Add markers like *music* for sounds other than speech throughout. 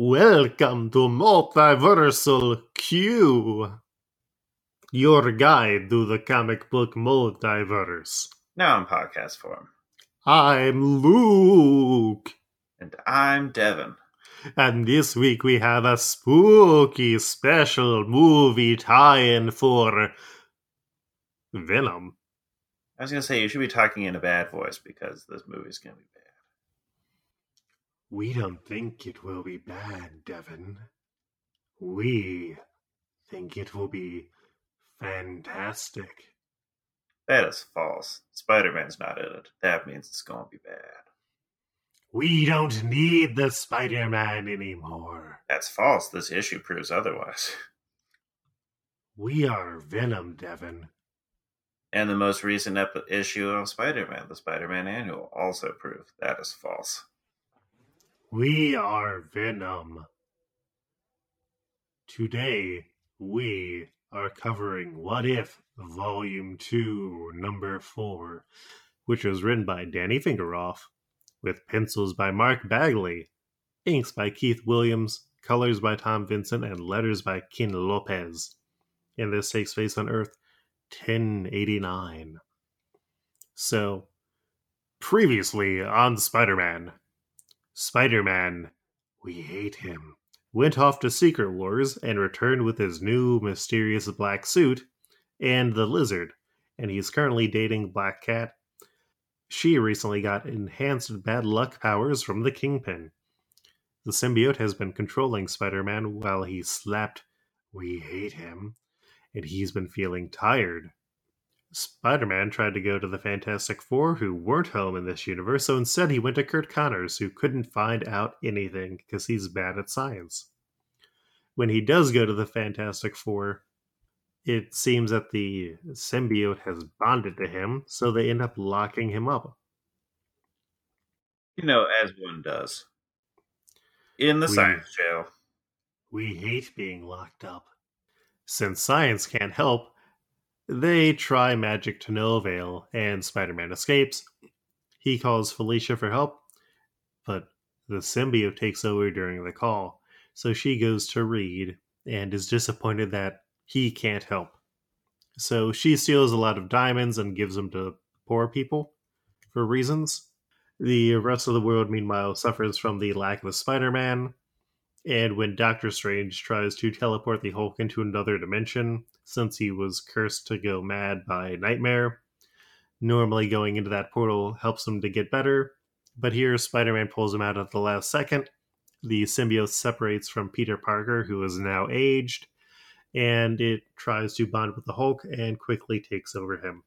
Welcome to Multiversal Q, your guide to the comic book multiverse. Now in podcast form. I'm Luke, And I'm Devin. and this week we have a spooky special movie tie in for Venom. I was gonna say you should be talking in a bad voice because this movie's gonna be bad. We don't think it will be bad, Devin. We think it will be fantastic. That is false. Spider Man's not in it. That means it's gonna be bad. We don't need the Spider Man anymore. That's false. This issue proves otherwise. *laughs* We are Venom, Devin. And the most recent ep- issue of Spider Man, the Spider Man Annual, also proved that is false. We are Venom. Today, we are covering What If Volume 2, Number 4, which was written by Danny Fingeroth, with pencils by Mark Bagley, inks by Keith Williams, colors by Tom Vincent, and letters by Ken Lopez. And this takes place on Earth 1089. So, previously on Spider Man, Spider Man, we hate him, went off to Secret Wars and returned with his new mysterious black suit and the lizard, and he's currently dating Black Cat. She recently got enhanced bad luck powers from the Kingpin. The symbiote has been controlling Spider Man while he slept. We hate him, and he's been feeling tired. Spider Man tried to go to the Fantastic Four, who weren't home in this universe, so instead he went to Curt Connors, who couldn't find out anything because he's bad at science. When he does go to the Fantastic Four, it seems that the symbiote has bonded to him, so they end up locking him up. You know, as one does. In the We- science jail. We hate being locked up. Since science can't help, they try magic to no avail, and Spider Man escapes. He calls Felicia for help, but the symbiote takes over during the call, so she goes to Reed and is disappointed that he can't help. So she steals a lot of diamonds and gives them to poor people for reasons. The rest of the world, meanwhile, suffers from the lack of Spider Man, and when Doctor Strange tries to teleport the Hulk into another dimension, since he was cursed to go mad by Nightmare, normally going into that portal helps him to get better. But here, Spider Man pulls him out at the last second. The symbiote separates from Peter Parker, who is now aged, and it tries to bond with the Hulk and quickly takes over him.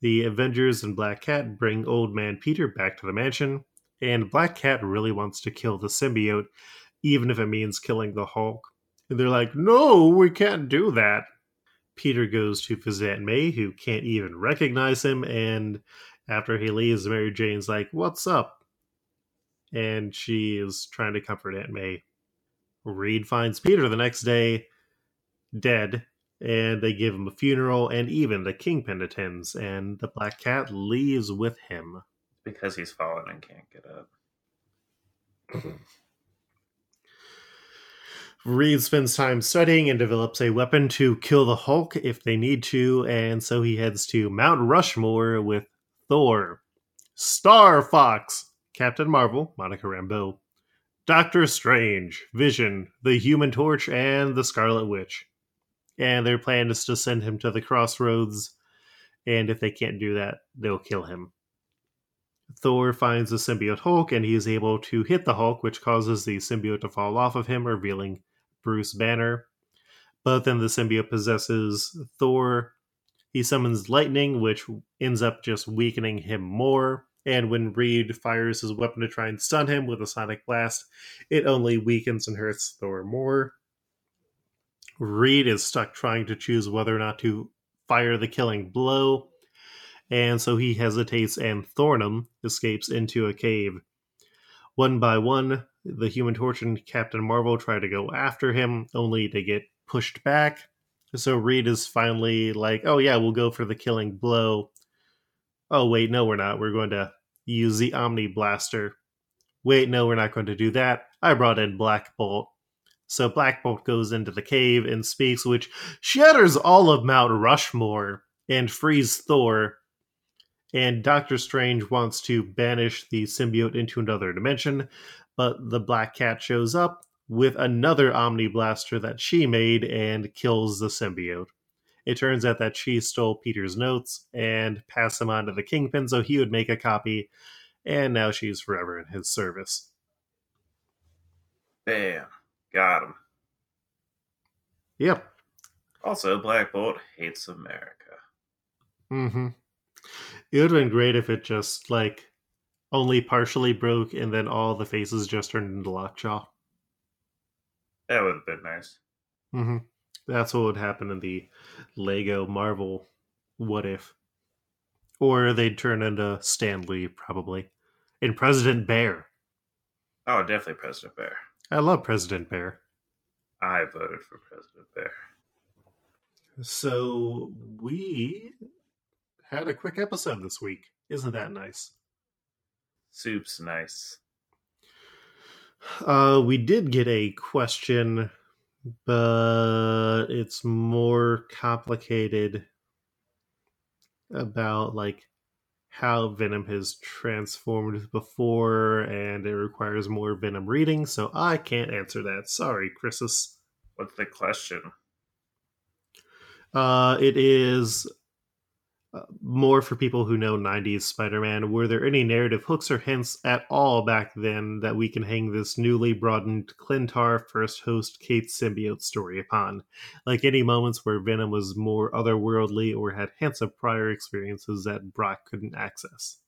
The Avengers and Black Cat bring Old Man Peter back to the mansion, and Black Cat really wants to kill the symbiote, even if it means killing the Hulk. And they're like, no, we can't do that. Peter goes to visit May, who can't even recognize him, and after he leaves, Mary Jane's like, What's up? And she is trying to comfort Aunt May. Reed finds Peter the next day, dead, and they give him a funeral, and even the Kingpin attends, and the Black Cat leaves with him. Because he's fallen and can't get up. Mm-hmm. Reed spends time studying and develops a weapon to kill the Hulk if they need to, and so he heads to Mount Rushmore with Thor, Star Fox, Captain Marvel, Monica Rambeau, Doctor Strange, Vision, the Human Torch, and the Scarlet Witch. And their plan is to send him to the crossroads, and if they can't do that, they'll kill him. Thor finds the symbiote Hulk, and he is able to hit the Hulk, which causes the symbiote to fall off of him, revealing Bruce Banner. But then the symbiote possesses Thor. He summons lightning, which ends up just weakening him more. And when Reed fires his weapon to try and stun him with a sonic blast, it only weakens and hurts Thor more. Reed is stuck trying to choose whether or not to fire the killing blow, and so he hesitates, and Thornum escapes into a cave. One by one, the Human Torch and Captain Marvel try to go after him, only to get pushed back. So Reed is finally like, oh, yeah, we'll go for the killing blow. Oh, wait, no, we're not. We're going to use the Omni Blaster. Wait, no, we're not going to do that. I brought in Black Bolt. So Black Bolt goes into the cave and speaks, which shatters all of Mount Rushmore and frees Thor. And Doctor Strange wants to banish the symbiote into another dimension, but the Black Cat shows up with another Omni Blaster that she made and kills the symbiote. It turns out that she stole Peter's notes and passed them on to the Kingpin so he would make a copy, and now she's forever in his service. Bam. Got him. Yep. Also, Black Bolt hates America. Mm-hmm. It would have been great if it just like only partially broke and then all the faces just turned into Lockjaw. That would have been nice. Mm-hmm. That's what would happen in the Lego Marvel What If. Or they'd turn into Stan Lee, probably. In President Bear. Oh, definitely President Bear. I love President Bear. I voted for President Bear. So we had a quick episode this week. Isn't that nice? Soup's nice. Uh, we did get a question, but it's more complicated about like how Venom has transformed before, and it requires more Venom reading, so I can't answer that. Sorry, Chrisus. What's the question? Uh, it is more for people who know 90s Spider-Man. Were there any narrative hooks or hints at all back then that we can hang this newly broadened Klyntar first host Kate symbiote story upon? Like any moments where Venom was more otherworldly or had hints of prior experiences that Brock couldn't access.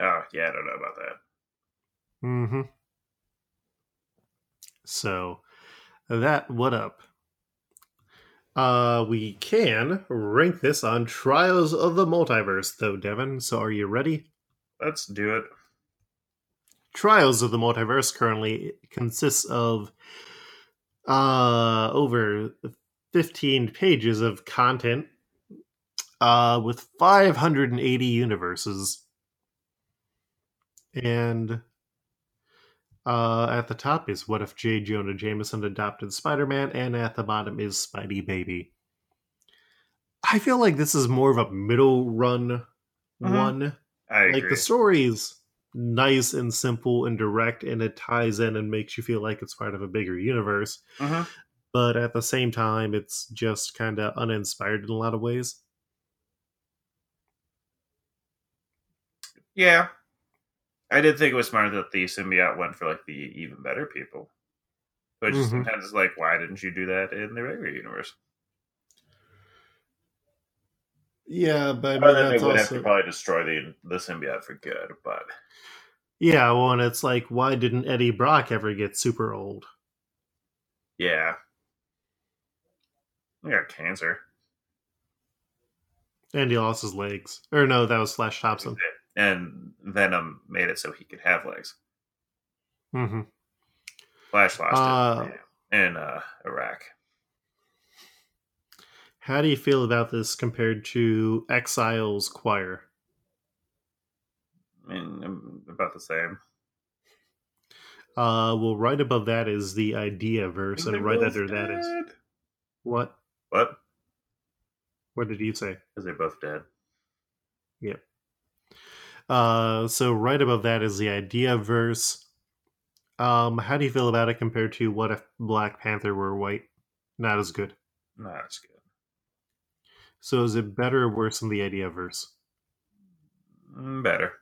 Oh, yeah, I don't know about that. Mm-hmm. So that what up? Uh, we can rank this on Trials of the Multiverse, though, Devin. So, are you ready? Let's do it. Trials of the Multiverse currently consists of uh over 15 pages of content uh with 580 universes and uh, at the top is What If J. Jonah Jameson Adopted Spider Man, and at the bottom is Spidey Baby. I feel like this is more of a middle run Mhm. one. I Like agree. the story's nice and simple and direct, and it ties in and makes you feel like it's part of a bigger universe. Mhm. But at the same time, it's just kind of uninspired in a lot of ways. Yeah. I did think it was smart that the symbiote went for like the even better people. But Mhm. sometimes it's like, why didn't you do that in the regular universe? Yeah, but I mean, Other they that's would have also to probably destroy the the symbiote for good, but yeah. Well, and it's like, why didn't Eddie Brock ever get super old? yeah. He got cancer. And he lost his legs. Or no, that was Flash Thompson. And Venom made it so he could have legs. hmm Flash lost Uh, it in uh, Iraq. How do you feel about this compared to Exile's Choir? I mean, um, about the same. Uh, well, right above that is the Idea verse, and right under that is what? What? What did you say? Because they're both dead. Yep. Uh, so right above that is the Idea verse. Um, how do you feel about it compared to what if Black Panther were white? Not as good. Not as good. So is it better or worse than the Idea verse? Mm, Better.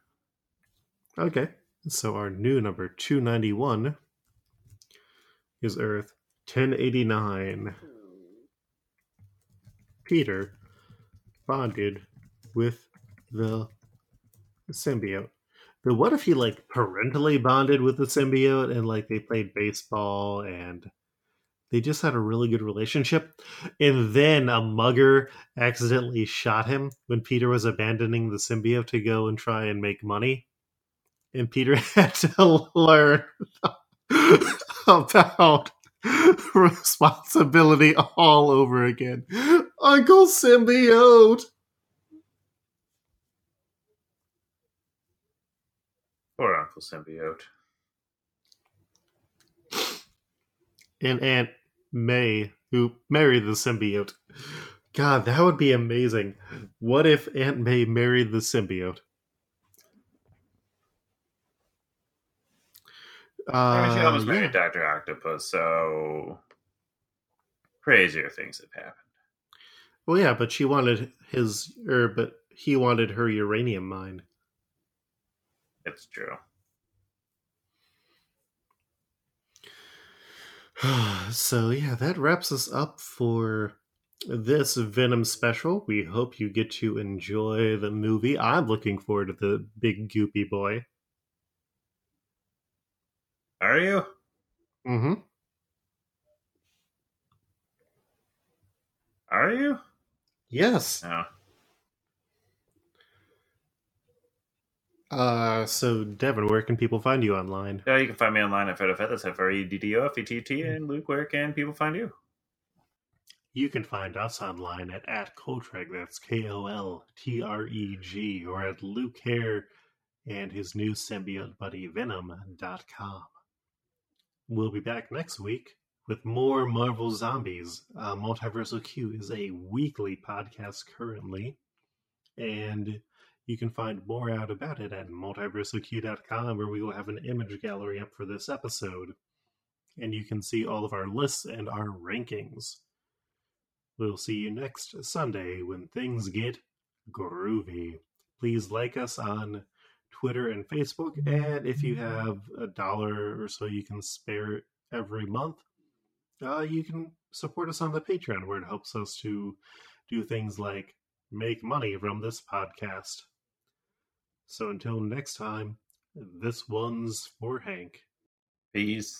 Okay. So our new number 291 is Earth 1089. Peter bonded with the symbiote. But what if he like parentally bonded with the symbiote and like they played baseball and they just had a really good relationship? And then a mugger accidentally shot him when Peter was abandoning the symbiote to go and try and make money and Peter *laughs* had to learn *laughs* about responsibility all over again. Uncle Symbiote. Poor Uncle Symbiote. and Aunt May who married the symbiote. God, that would be amazing. What if Aunt May married the symbiote? I mean, she Uh, almost yeah. married Doctor Octopus, so crazier things have happened. Well, yeah, but she wanted his, or but he wanted her uranium mine. It's true. *sighs* so yeah, that wraps us up for this Venom special. We hope you get to enjoy the movie. I'm looking forward to the big goopy boy. Are you? Mm-hmm. Are you? Yes. No. Uh, so Devin, where can people find you online? Yeah, you can find me online at FedFed. That's F R E D D O F E T T. And Luke, where can people find you? You can find us online at, at Koltreg, that's K O L T R E G, or at Luke Hare and his new symbiote buddy Venom.com. We'll be back next week with more Marvel Zombies. Uh, Multiversal Q is a weekly podcast currently, and you can find more out about it at multiversalq.com, where we will have an image gallery up for this episode. And you can see all of our lists and our rankings. We'll see you next Sunday when things get groovy. Please like us on Twitter and Facebook, and if you have a dollar or so you can spare every month, uh, you can support us on the Patreon, where it helps us to do things like make money from this podcast. So until next time, this one's for Hank. Peace.